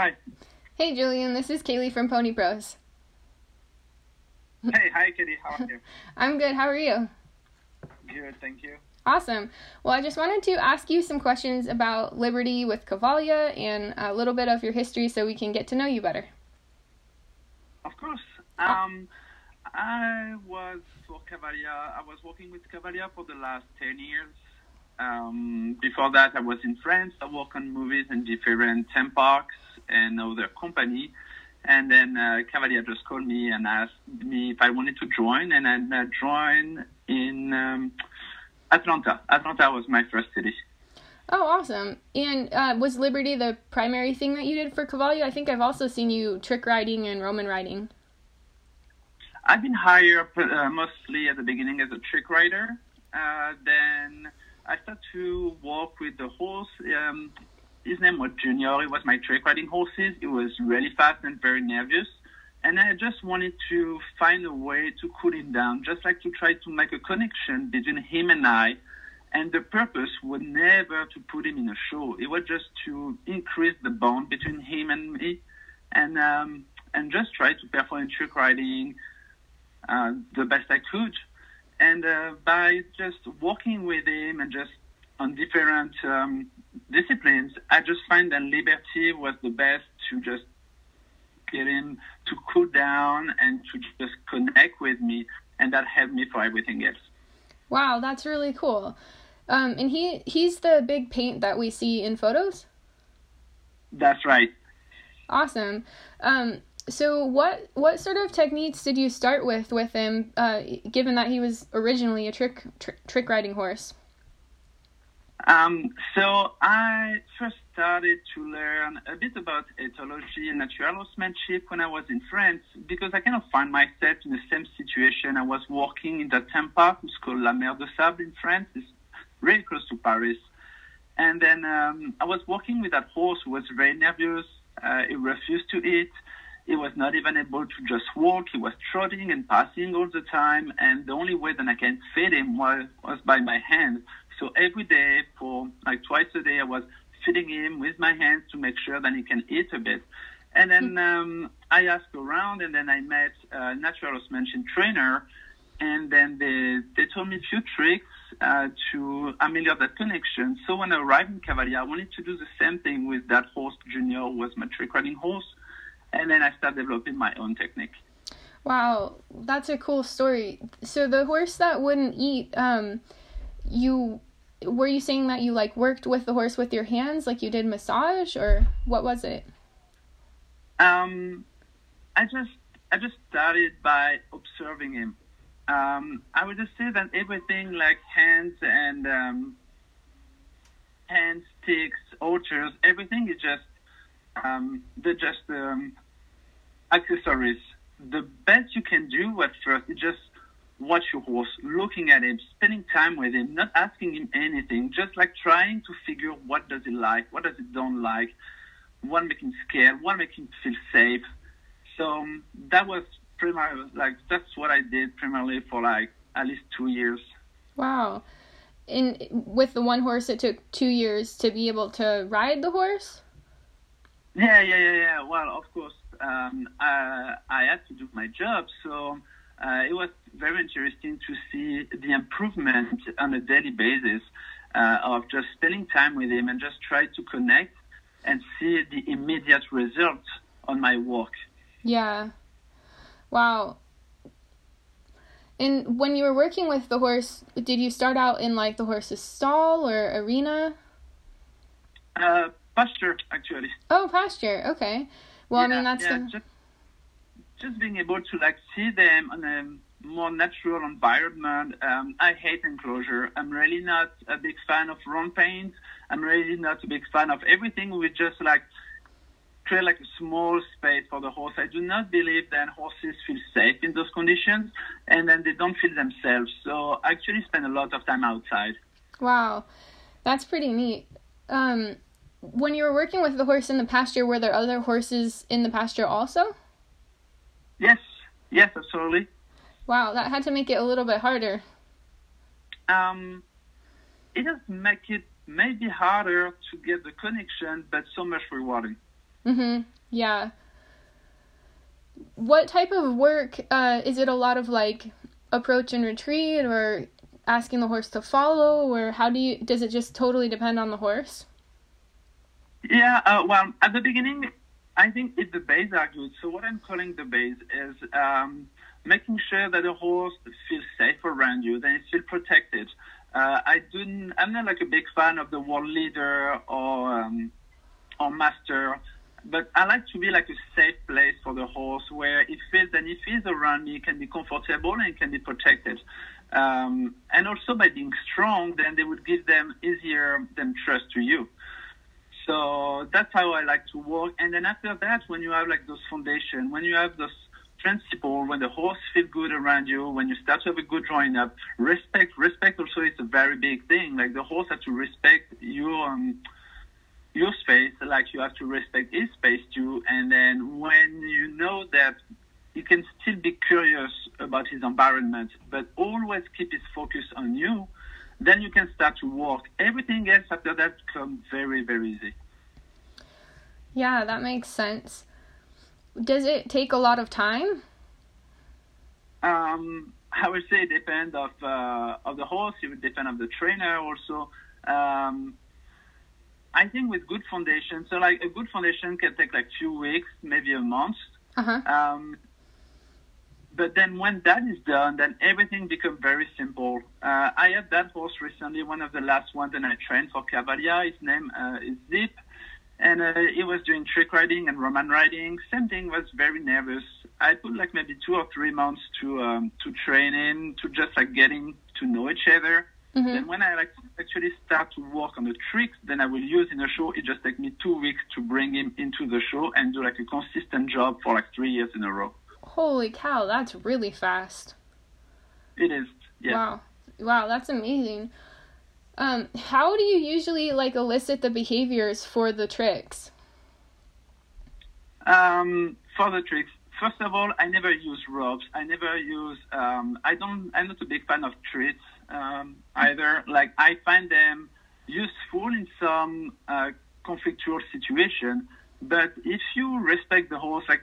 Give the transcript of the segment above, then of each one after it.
Hi. Hey, Julian. This is Kaylee from Pony Bros. Hey, hi, Kitty. How are you? I'm good. How are you? Good, thank you. Awesome. Well, I just wanted to ask you some questions about Liberty with Cavalia and a little bit of your history so we can get to know you better. Of course. Um, I was for Cavalia. I was working with Cavalia for the last ten years. Um, before that, I was in France. I worked on movies in different theme parks and other company. And then uh, Cavalia just called me and asked me if I wanted to join, and I uh, joined in um, Atlanta. Atlanta was my first city. Oh, awesome! And uh, was Liberty the primary thing that you did for Cavalia? I think I've also seen you trick riding and Roman riding. I've been hired uh, mostly at the beginning as a trick rider. Uh, then I started to work with the horse. Um, his name was Junior. He was my trick riding horses. He was really fast and very nervous. And I just wanted to find a way to cool him down, just like to try to make a connection between him and I. And the purpose was never to put him in a show. It was just to increase the bond between him and me, and um, and just try to perform trick riding uh, the best I could. And uh, by just working with him and just on different um, disciplines, I just find that Liberty was the best to just get him to cool down and to just connect with me, and that helped me for everything else. Wow, that's really cool. Um, and he he's the big paint that we see in photos. That's right. Awesome. Um, so what what sort of techniques did you start with with him, uh, given that he was originally a trick tr- trick riding horse? Um, so I first started to learn a bit about ethology and natural horsemanship when I was in France because I kind of find myself in the same situation. I was working in the theme park, it's called La Mer de Sable in France. It's really close to Paris. And then um, I was working with that horse who was very nervous. Uh, he refused to eat. He was not even able to just walk. He was trotting and passing all the time. And the only way that I can feed him was, was by my hand. So every day, for like twice a day, I was feeding him with my hands to make sure that he can eat a bit. And then um, I asked around, and then I met a natural horsemanship trainer, and then they they told me a few tricks uh, to ameliorate that connection. So when I arrived in Cavalia, I wanted to do the same thing with that horse, Junior, who was my trick riding horse, and then I started developing my own technique. Wow, that's a cool story. So the horse that wouldn't eat, um, you were you saying that you like worked with the horse with your hands like you did massage or what was it? Um i just i just started by observing him. Um i would just say that everything like hands and um hand sticks halters everything is just um they're just um accessories. The best you can do at first is just watch your horse, looking at him, spending time with him, not asking him anything, just like trying to figure what does he like, what does he don't like, what make him scared, what make him feel safe. So um, that was primarily like that's what I did primarily for like at least two years. Wow. And with the one horse, it took two years to be able to ride the horse. Yeah, yeah, yeah, yeah. Well, of course, um, I, I had to do my job, so uh, it was very interesting to see the improvement on a daily basis uh, of just spending time with him and just try to connect and see the immediate results on my work. Yeah. Wow. And when you were working with the horse, did you start out in like the horse's stall or arena? Uh, pasture, actually. Oh, pasture. Okay. Well, yeah, I mean that's yeah, the... just, just being able to like see them on a more natural environment. Um, I hate enclosure. I'm really not a big fan of round pen. I'm really not a big fan of everything. We just like create like a small space for the horse. I do not believe that horses feel safe in those conditions, and then they don't feel themselves. So I actually spend a lot of time outside. Wow, that's pretty neat. Um, when you were working with the horse in the pasture, were there other horses in the pasture also? Yes, yes, absolutely. Wow, that had to make it a little bit harder. Um, it does make it maybe harder to get the connection, but so much rewarding. Mhm. Yeah. What type of work uh, is it? A lot of like approach and retreat, or asking the horse to follow, or how do you? Does it just totally depend on the horse? Yeah. Uh, well, at the beginning, I think if the base are good. So what I'm calling the base is um, making sure that the horse feels safe around you, that it feels protected. Uh, I do. I'm not like a big fan of the world leader or um, or master, but I like to be like a safe place for the horse where it feels that if he's around me, can be comfortable and can be protected. Um, and also by being strong, then they would give them easier than trust to you. So that's how I like to work. And then after that, when you have like those foundation, when you have those principle when the horse feel good around you when you start to have a good drawing up respect respect also is a very big thing like the horse has to respect your um, your space like you have to respect his space too and then when you know that he can still be curious about his environment but always keep his focus on you then you can start to work everything else after that comes very very easy yeah that makes sense does it take a lot of time? Um, I would say it depends of uh, of the horse. It would depend of the trainer also. Um, I think with good foundation, so like a good foundation can take like two weeks, maybe a month. Uh-huh. Um, but then when that is done, then everything becomes very simple. Uh, I had that horse recently, one of the last ones that I trained for Cavalia. His name uh, is Zip and uh, he was doing trick riding and roman riding. Same thing, was very nervous. I put like maybe two or three months to um, to train in, to just like getting to know each other. Mm-hmm. Then when I like actually start to work on the tricks, then I will use in a show. It just take me two weeks to bring him into the show and do like a consistent job for like three years in a row. Holy cow, that's really fast. It is. Yeah. Wow. Wow, that's amazing. Um, how do you usually like elicit the behaviors for the tricks? Um, for the tricks, first of all, I never use ropes. I never use. Um, I don't. I'm not a big fan of treats um, either. Like I find them useful in some uh, conflictual situation, but if you respect the horse, like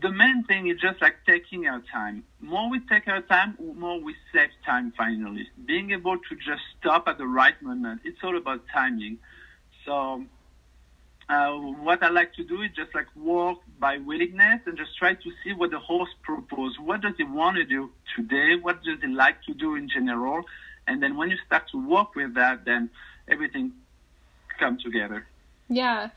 the main thing is just like taking our time. More we take our time, more we save time finally. Being able to just stop at the right moment. It's all about timing. So uh, what I like to do is just like walk by willingness and just try to see what the horse proposes. What does he want to do today? What does he like to do in general? And then when you start to work with that, then everything comes together. Yeah.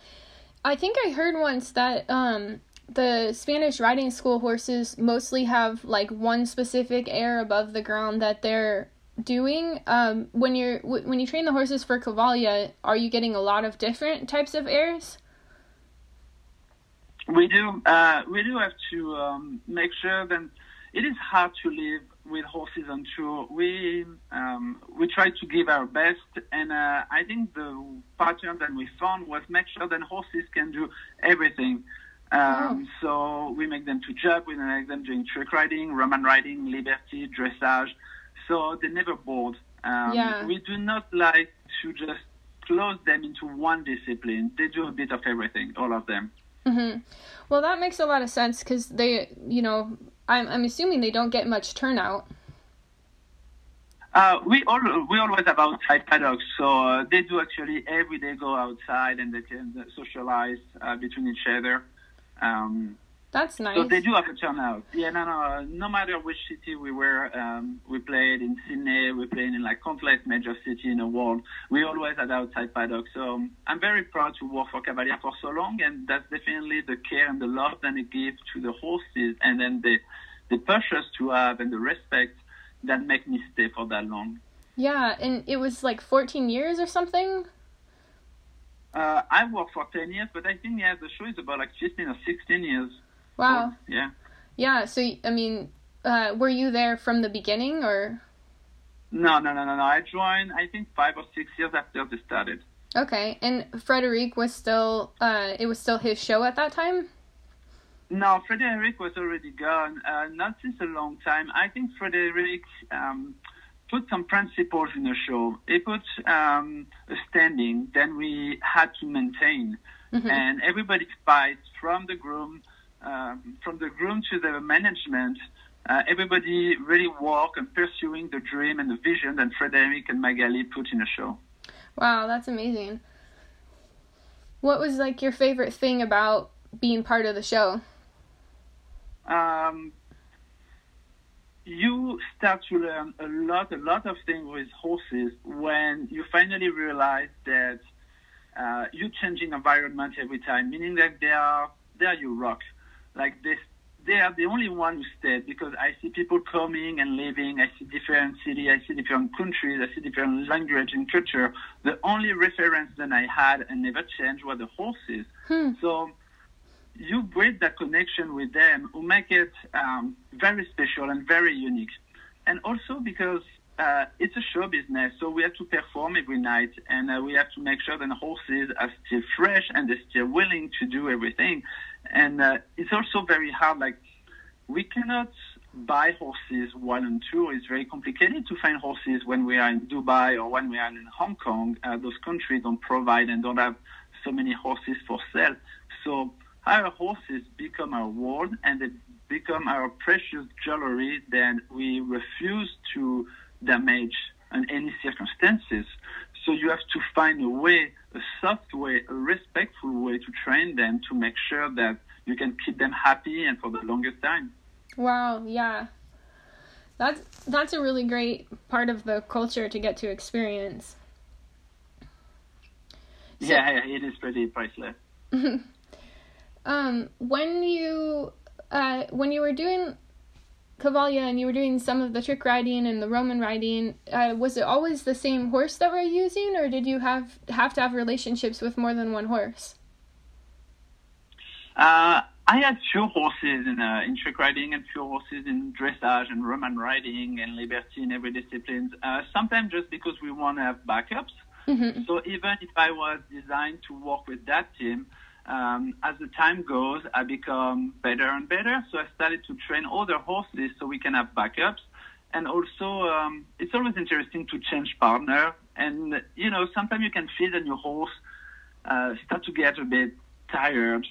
I think I heard once that um, the Spanish riding school horses mostly have like one specific air above the ground that they're doing. Um, when you're when you train the horses for cavalia, are you getting a lot of different types of airs? We do. Uh, we do have to um, make sure that it is hard to live with horses on tour. We um, we try to give our best, and uh, I think the pattern that we found was make sure that horses can do everything. Um, oh. So we make them to jump, we make them doing trick riding, Roman riding, liberty, dressage. So they're never bored. Um, yeah. We do not like to just close them into one discipline. They do a bit of everything, all of them. Mm-hmm. Well, that makes a lot of sense because they, you know, I'm I'm assuming they don't get much turnout. Uh, we all we always have outside paddocks, so uh, they do actually every day go outside and they can socialize uh, between each other. Um, That's nice. So they do have a turnout. Yeah, no, no. No matter which city we were, um, we played in Sydney, we played in like countless major city in the world. We always had outside paddock. So um, I'm very proud to work for Cavalia for so long, and that's definitely the care and the love that they give to the horses, and then the the pressures to have and the respect that make me stay for that long. Yeah, and it was like 14 years or something. Uh, I worked for 10 years, but I think, yeah, the show is about like 15 or 16 years. Wow. yeah. Yeah, so, I mean, uh, were you there from the beginning or? No, no, no, no, no. I joined, I think, five or six years after they started. Okay, and Frederic was still, uh, it was still his show at that time? No, Frederic was already gone, uh, not since a long time. I think Frederic, um, put some principles in the show. He put um, a standing, then we had to maintain. mm-hmm. and everybody fights from the groom, um, from the groom to the management. Uh, everybody really walk and pursuing the dream and the vision that Frederic and Magali put in a show. Wow, that's amazing. What was like your favorite thing about being part of the show? Um, you start to learn a lot, a lot of things with horses when you finally realize that uh, you're changing environment every time, meaning that they are they are your rock. Like this, they are the only one who stayed because I see people coming and leaving. I see different cities, I see different countries, I see different language and culture. The only reference that I had and never changed were the horses. Hmm. So you build that connection with them who make it um, very special and very unique. And also because uh, it's a show business, so we have to perform every night, and uh, we have to make sure that the horses are still fresh and they're still willing to do everything. And uh, it's also very hard. Like we cannot buy horses one and two. It's very complicated to find horses when we are in Dubai or when we are in Hong Kong. Uh, those countries don't provide and don't have so many horses for sale. So our horses become our world and they become our precious jewelry that we refuse to damage in any circumstances. So you have to find a way, a soft way, a respectful way to train them to make sure that you can keep them happy and for the longest time. Wow, yeah. That's that's a really great part of the culture to get to experience. So, yeah, it is pretty priceless. Um, when you uh, when you were doing Cavalia and you were doing some of the trick riding and the Roman riding, uh, was it always the same horse that we're using, or did you have have to have relationships with more than one horse? Uh, I had few horses in uh, in trick riding and few horses in dressage and Roman riding and Liberty in every disciplines. Uh, sometimes just because we want to have backups. Mm-hmm. So even if I was designed to work with that team, um, as the time goes, I become better and better. So I started to train other horses so we can have backups. And also, um, it's always interesting to change partner. And, you know, sometimes you can feel that your horse uh, start to get a bit tired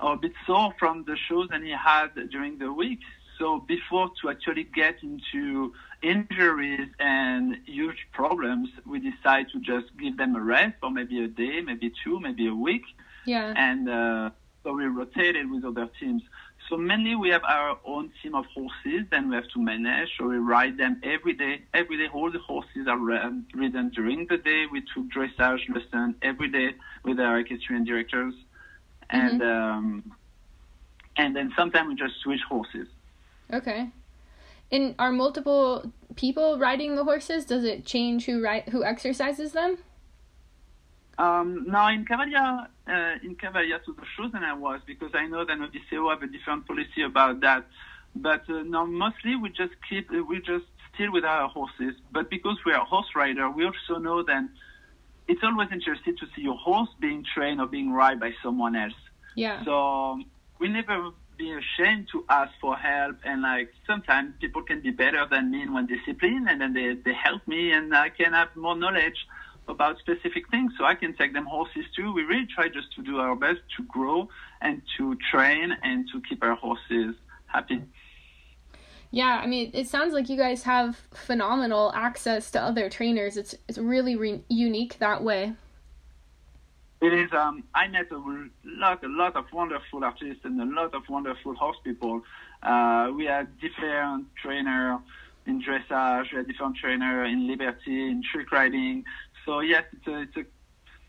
or a bit sore from the shows that he had during the week. So before to actually get into injuries and huge problems, we decide to just give them a rest for maybe a day, maybe two, maybe a week yeah. And uh, so we rotated with other teams. So mainly we have our own team of horses, then we have to manage. So we ride them every day. Every day, all the horses are ridden during the day. We took dressage lessons every day with our equestrian directors, and mm-hmm. um, and then sometimes we just switch horses. Okay. And are multiple people riding the horses? Does it change who ride who exercises them? Um, now in Cavalia, uh, in Cavalia to the shows than I was because I know that Odysseo have a different policy about that. But uh, now mostly we just keep, uh, we just still with our horses. But because we are horse rider, we also know that it's always interesting to see your horse being trained or being ride by someone else. Yeah. So um, we never be ashamed to ask for help and like sometimes people can be better than me in one discipline and then they, they help me and I can have more knowledge about specific things. So I can take them horses too. We really try just to do our best to grow and to train and to keep our horses happy. Yeah, I mean, it sounds like you guys have phenomenal access to other trainers. It's it's really re- unique that way. It is. Um, I met a lot, a lot of wonderful artists and a lot of wonderful horse people. Uh, we had different trainer in dressage, we had different trainer in liberty, in trick riding. So yes, it's a it's a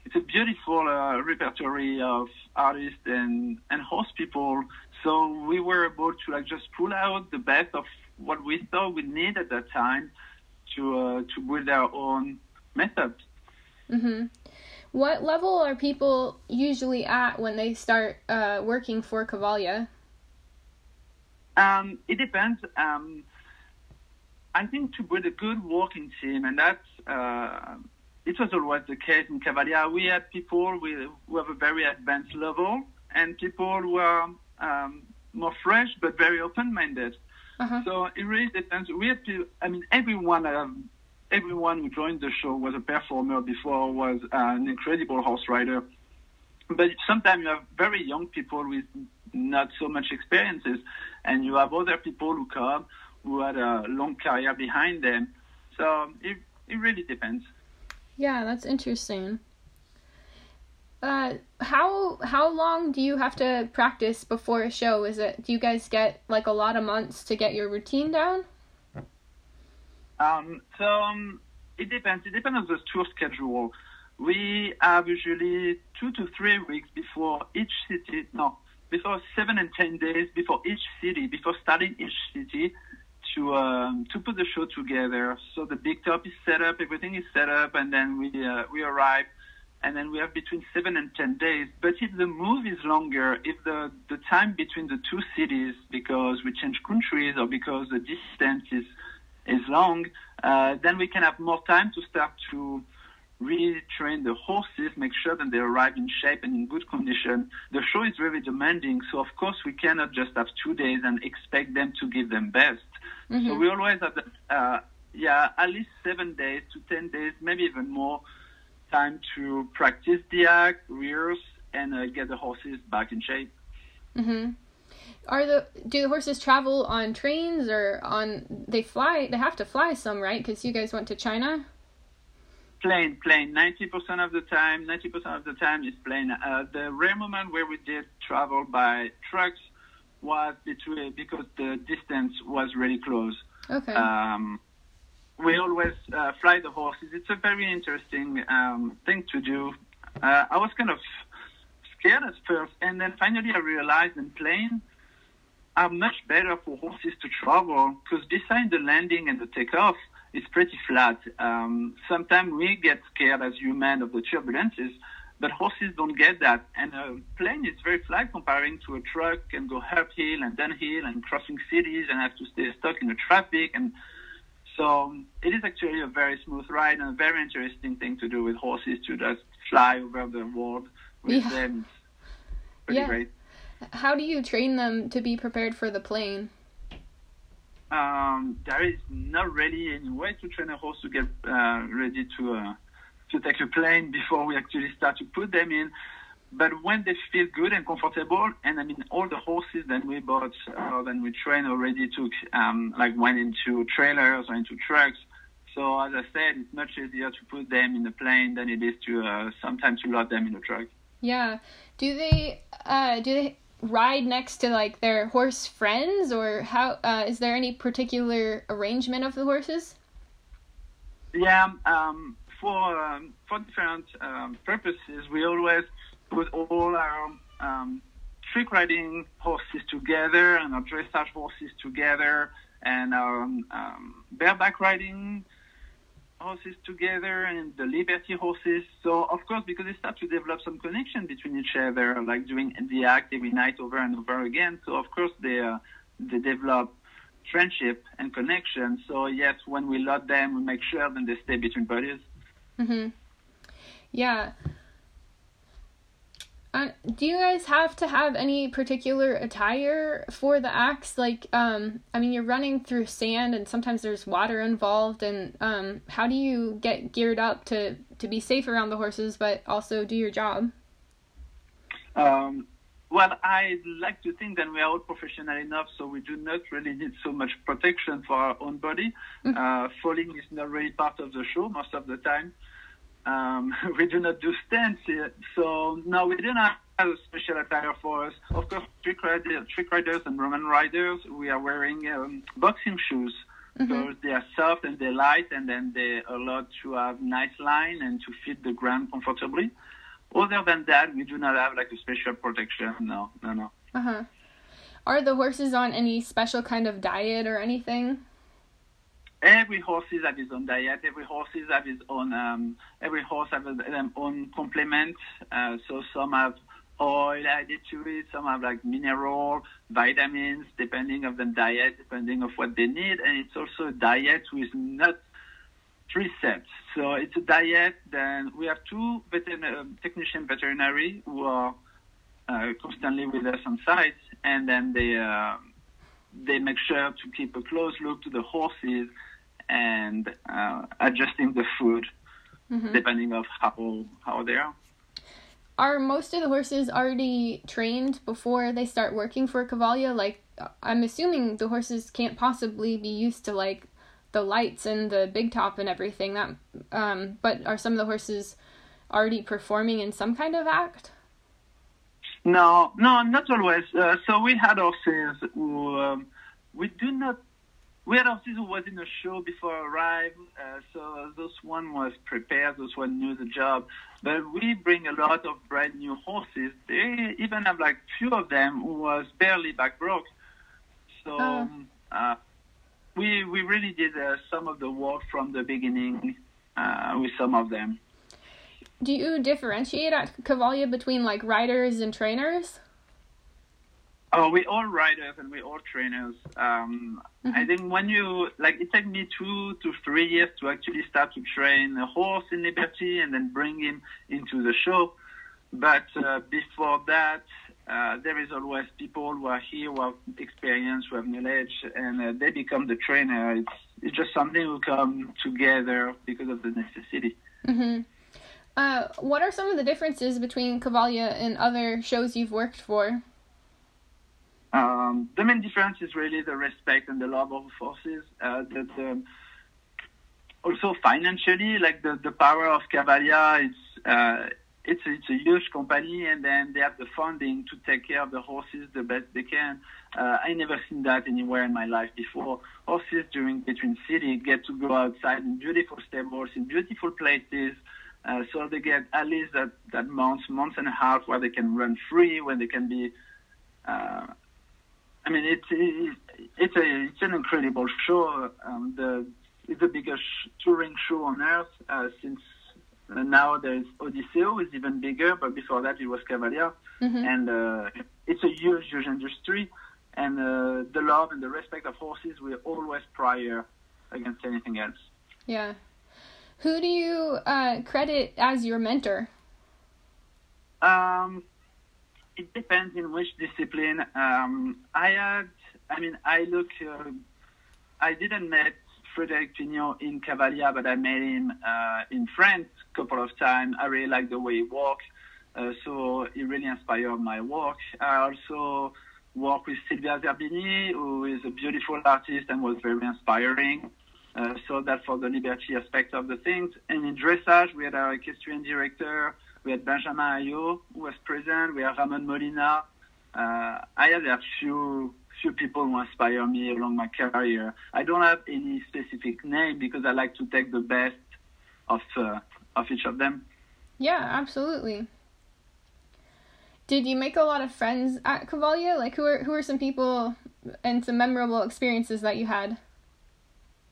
it's a beautiful uh, repertory of artists and and horse people. So we were able to like just pull out the best of what we thought we need at that time to uh, to build our own method. hmm What level are people usually at when they start uh, working for Cavalia? Um, it depends. Um, I think to build a good working team, and that's uh, it was always the case in Cavalia. We had people with, who have a very advanced level and people who are um, more fresh but very open-minded. Uh-huh. So it really depends. We had to, I mean, everyone, um, everyone who joined the show was a performer before, was uh, an incredible horse rider. But sometimes you have very young people with not so much experiences, and you have other people who come who had a long career behind them. So it it really depends. Yeah, that's interesting. Uh, how how long do you have to practice before a show? Is it do you guys get like a lot of months to get your routine down? Um, so um, it depends. It depends on the tour schedule. We have usually two to three weeks before each city. No, before seven and ten days before each city, before starting each city, to um, to put the show together. So the big top is set up, everything is set up, and then we uh, we arrive, and then we have between seven and ten days. But if the move is longer, if the the time between the two cities, because we change countries or because the distance is is long, uh, then we can have more time to start to retrain the horses, make sure that they arrive in shape and in good condition. The show is very demanding, so of course we cannot just have two days and expect them to give them best. Mm-hmm. So we always have, uh, yeah, at least seven days to ten days, maybe even more time to practice the act, rehearse, and uh, get the horses back in shape. Mm-hmm. Are the do the horses travel on trains or on they fly they have to fly some right? Because you guys went to china? Plane plane. 90% of the time 90% of the time is plane. Uh, the rare moment where we did travel by trucks was between because the distance was really close. Okay. Um, we always uh, fly the horses. It's a very interesting um, thing to do. Uh, i was kind of scared at first and then finally i realized in plane are much better for horses to travel because beside the landing and the takeoff, it's pretty flat. Um, sometimes we get scared as humans of the turbulences, but horses don't get that. And a plane is very flat comparing to a truck and go uphill and downhill and crossing cities and have to stay stuck in the traffic. And so it is actually a very smooth ride and a very interesting thing to do with horses to just fly over the world with yeah. them. Pretty yeah. great. How do you train them to be prepared for the plane? Um, there is not really any way to train a horse to get uh, ready to uh, to take a plane before we actually start to put them in. But when they feel good and comfortable, and I mean all the horses that we bought or uh, that we train already took um, like went into trailers or into trucks. So as I said, it's much easier to put them in the plane than it is to uh, sometimes to load them in a truck. Yeah. Do they uh, do they ride next to like their horse friends or how uh, is there any particular arrangement of the horses yeah um, for um, for different um, purposes we always put all our um, trick riding horses together and our dressage horses together and our um, bareback riding horses together and the Liberty horses. So of course, because they start to develop some connection between each other, like doing the act every night over and over again. So of course, they uh, they develop friendship and connection. So yes, when we load them, we make sure that they stay between bodies. Mhm. Yeah. Uh, do you guys have to have any particular attire for the acts? Like, um, I mean, you're running through sand, and sometimes there's water involved. And um, how do you get geared up to to be safe around the horses, but also do your job? Um, well, I like to think that we are all professional enough, so we do not really need so much protection for our own body. Mm-hmm. Uh, falling is not really part of the show most of the time. Um, we do not do stunts yet, so no, we do not have a special attire for us. Of course, trick, rider, trick riders and Roman riders, we are wearing um, boxing shoes. Mm-hmm. So they are soft and they're light, and then they allow to have nice line and to fit the ground comfortably. Other than that, we do not have like a special protection. No, no, no. Uh huh. Are the horses on any special kind of diet or anything? Every horse has his own diet. Every horse has his own. Um, every horse has their own complement. Uh, so some have oil added to it. Some have like mineral, vitamins, depending of the diet, depending of what they need. And it's also a diet with not preset. So it's a diet. Then we have two veterin- um, technician veterinary who are uh, constantly with us on site, and then they. Uh, they make sure to keep a close look to the horses and uh, adjusting the food mm-hmm. depending of how how they are. are most of the horses already trained before they start working for Cavalia? Like, I'm assuming the horses can't possibly be used to like the lights and the big top and everything. That, um, but are some of the horses already performing in some kind of act? No, no, not always. Uh, so we had horses who um, we do not. We had horses who was in a show before I arrived, uh, so those one was prepared, those one knew the job. But we bring a lot of brand new horses. They even have like few of them who was barely back broke. So oh. uh, we we really did uh, some of the work from the beginning uh, with some of them. Do you differentiate at Cavalia between like riders and trainers? Oh, we all riders and we all trainers. Um, mm-hmm. I think when you like, it took me two to three years to actually start to train a horse in Liberty and then bring him into the show. But uh, before that, uh, there is always people who are here who have experience, who have knowledge, and uh, they become the trainer. It's it's just something who come together because of the necessity. Mm-hmm. Uh, what are some of the differences between Cavalia and other shows you've worked for? Um, the main difference is really the respect and the love of forces. Uh, the, the, also financially, like the, the power of Cavalia, it's uh, it's it's a huge company, and then they have the funding to take care of the horses the best they can. Uh, I never seen that anywhere in my life before. Horses during between city get to go outside in beautiful stables in beautiful places. Uh, so they get at least that, that month, month and a half where they can run free, where they can be. Uh, I mean, it's it's a it's an incredible show. Um, the it's the biggest touring show on earth uh, since uh, now there's Odysseo is even bigger, but before that it was Cavalia, mm-hmm. and uh, it's a huge, huge industry. And uh, the love and the respect of horses will always prior against anything else. Yeah, who do you uh, credit as your mentor? Um, it depends in which discipline. Um, I had, I mean, I look, uh, I didn't met Frederic Pignon in Cavalia, but I met him uh, in France a couple of times. I really like the way he walks, uh, so he really inspired my work. I also work with Silvia Zerbini, who is a beautiful artist and was very inspiring. Uh, so that for the liberty aspect of the things. And in dressage, we had our equestrian director, we had Benjamin Ayo who was present, we had Ramon Molina. Uh, I had a few few people who inspire me along my career. I don't have any specific name because I like to take the best of uh, of each of them. Yeah, absolutely. Did you make a lot of friends at Cavalia? Like, who are who are some people and some memorable experiences that you had?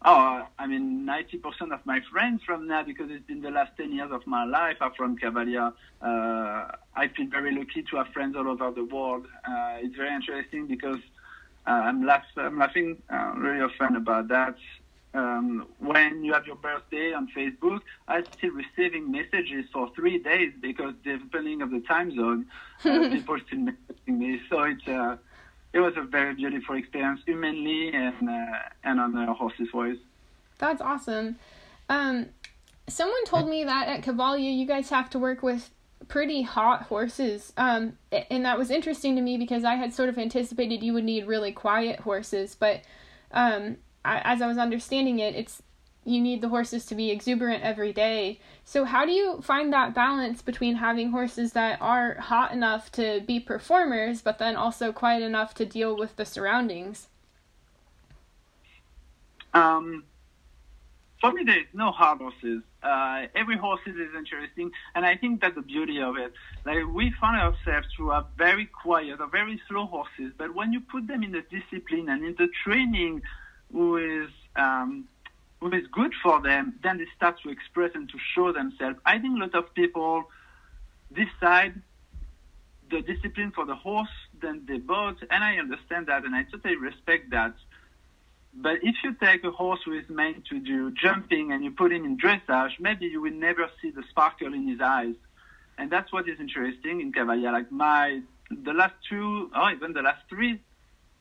Oh, I mean, 90% of my friends from now, because it's been the last 10 years of my life, are from Cavalia. Uh, I feel very lucky to have friends all over the world. Uh, it's very interesting because uh, I'm, laugh- I'm laughing uh, really often about that. Um, when you have your birthday on Facebook, I'm still receiving messages for three days because depending of the time zone, uh, people still messaging me. So it's uh, it was a very beautiful experience, humanly and uh, and on the horse's voice. That's awesome. Um, someone told me that at Cavalia you guys have to work with pretty hot horses. Um, and that was interesting to me because I had sort of anticipated you would need really quiet horses, but um, I, as I was understanding it, it's you need the horses to be exuberant every day. So, how do you find that balance between having horses that are hot enough to be performers, but then also quiet enough to deal with the surroundings? Um, for me, there's no hard horses. Uh, every horse is interesting, and I think that's the beauty of it. Like we find ourselves through have very quiet or very slow horses, but when you put them in the discipline and in the training, is um, who is good for them, then they start to express and to show themselves. I think a lot of people decide the discipline for the horse, then the boat, and I understand that, and I totally respect that. But if you take a horse who is meant to do jumping and you put him in dressage, maybe you will never see the sparkle in his eyes. And that's what is interesting in Cavalia. Like my, the last two, or even the last three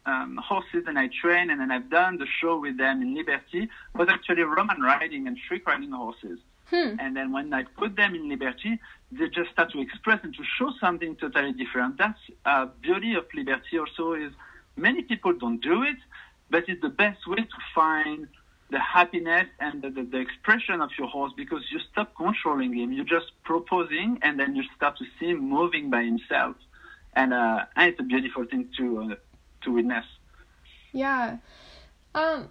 um, horses and I train and then I've done the show with them in Liberty was actually Roman riding and trick riding horses. Hmm. And then when I put them in liberty, they just start to express and to show something totally different. That's uh, beauty of liberty. Also, is many people don't do it, but it's the best way to find the happiness and the, the, the, expression of your horse because you stop controlling him. You're just proposing, and then you start to see him moving by himself, and, uh, and it's a beautiful thing to uh, to witness. Yeah. Um.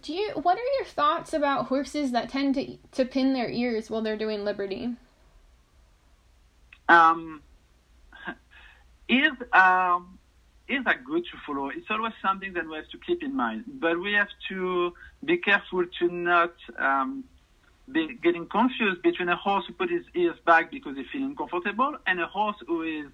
Do you? What are your thoughts about horses that tend to to pin their ears while they're doing liberty? Um. Is um is are good to follow. It's always something that we have to keep in mind. But we have to be careful to not um, be getting confused between a horse who put his ears back because he's feeling comfortable and a horse who is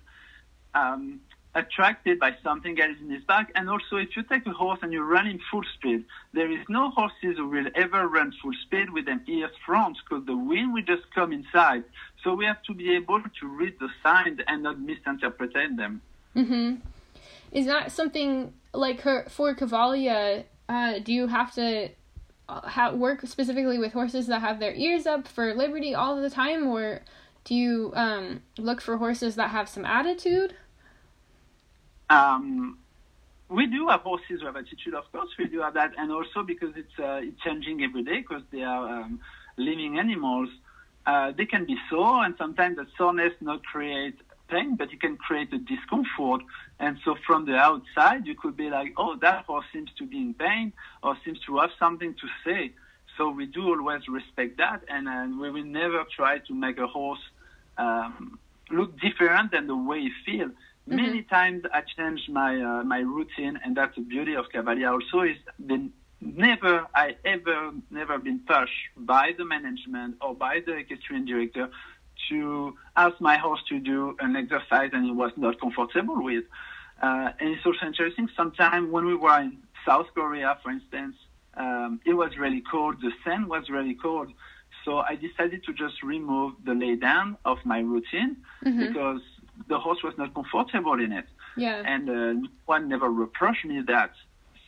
um, attracted by something that is in his back. And also, if you take a horse and you run in full speed, there is no horses who will ever run full speed with their ears front because the wind will just come inside. So we have to be able to read the signs and not misinterpret them. Mm-hmm. Is that something like her for Cavalia? Uh, do you have to uh, ha- work specifically with horses that have their ears up for liberty all the time, or do you um, look for horses that have some attitude? Um, we do have horses have attitude, of course. We do have that, and also because it's uh, it's changing every day because they are um, living animals. Uh, they can be sore, and sometimes the soreness not create pain, but it can create a discomfort. And so from the outside, you could be like, oh, that horse seems to be in pain or seems to have something to say. So we do always respect that, and, and we will never try to make a horse um, look different than the way he feels. Mm-hmm. Many times I change my uh, my routine, and that's the beauty of Cavalia. Also, is the never I ever never been pushed by the management or by the equestrian director to ask my horse to do an exercise and he was not comfortable with. Uh, and it's also interesting. Sometimes when we were in South Korea, for instance, um, it was really cold. The sand was really cold. So I decided to just remove the lay down of my routine mm-hmm. because the horse was not comfortable in it. Yeah. And uh, one never reproached me that.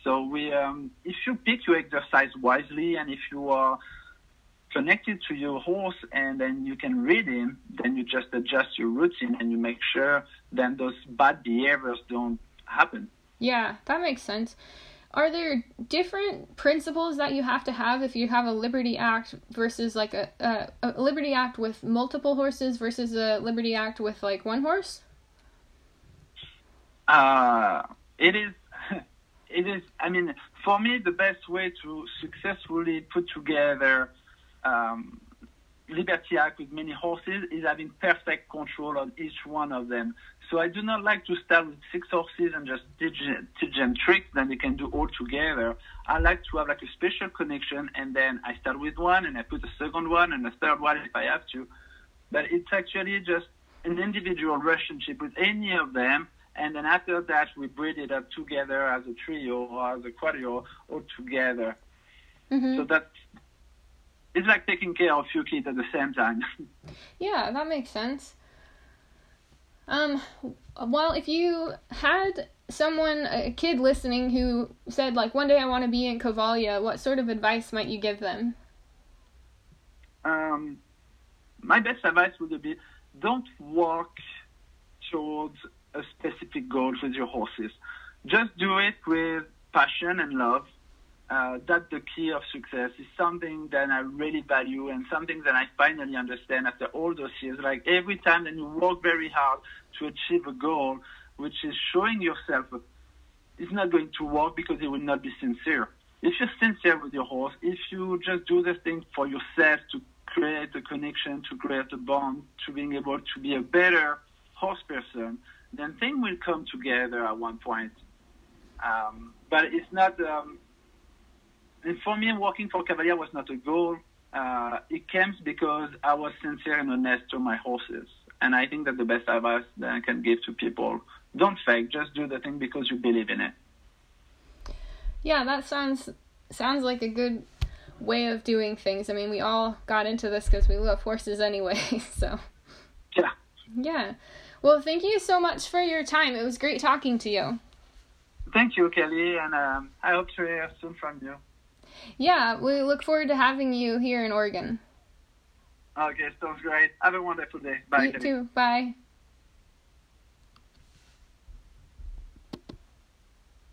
So we, um, if you pick your exercise wisely and if you are connected to your horse and then you can read him, then you just adjust your routine and you make sure then those bad behaviors don't happen. Yeah, that makes sense. Are there different principles that you have to have if you have a Liberty Act versus like a, a, a Liberty Act with multiple horses versus a Liberty Act with like one horse? Uh, it is it is i mean for me the best way to successfully put together um, Liberty Act with many horses is having perfect control on each one of them. So I do not like to start with six horses and just teach, teach them tricks that they can do all together. I like to have like a special connection and then I start with one and I put a second one and a third one if I have to. But it's actually just an individual relationship with any of them. And then after that, we breed it up together as a trio or as a quadrio or together. Mm-hmm. So that's it's like taking care of your kids at the same time. yeah, that makes sense. Um, well, if you had someone, a kid listening who said, like, one day I want to be in Cavalia, what sort of advice might you give them? Um, my best advice would be don't walk towards a specific goal with your horses. Just do it with passion and love uh, the key of success. Is something that I really value and something that I finally understand after all those years. Like every time that you work very hard to achieve a goal, which is showing yourself, it's not going to work because it will not be sincere. If you're sincere with your horse, if you just do the thing for yourself to create a connection, to create a bond, to being able to be a better horse person, then things will come together at one point. Um, but it's not. Um, and for me, working for Cavalia was not a goal. Uh, it came because I was sincere and honest to my horses. And I think that the best advice that I can give to people, don't fake, just do the thing because you believe in it. Yeah, that sounds sounds like a good way of doing things. I mean, we all got into this because we love horses anyway, so. Yeah. Yeah. Well, thank you so much for your time. It was great talking to you. Thank you, Kelly, and um, I hope to hear soon from you. Yeah, we look forward to having you here in Oregon. Okay, sounds great. Have a wonderful day. Bye. You too. Bye.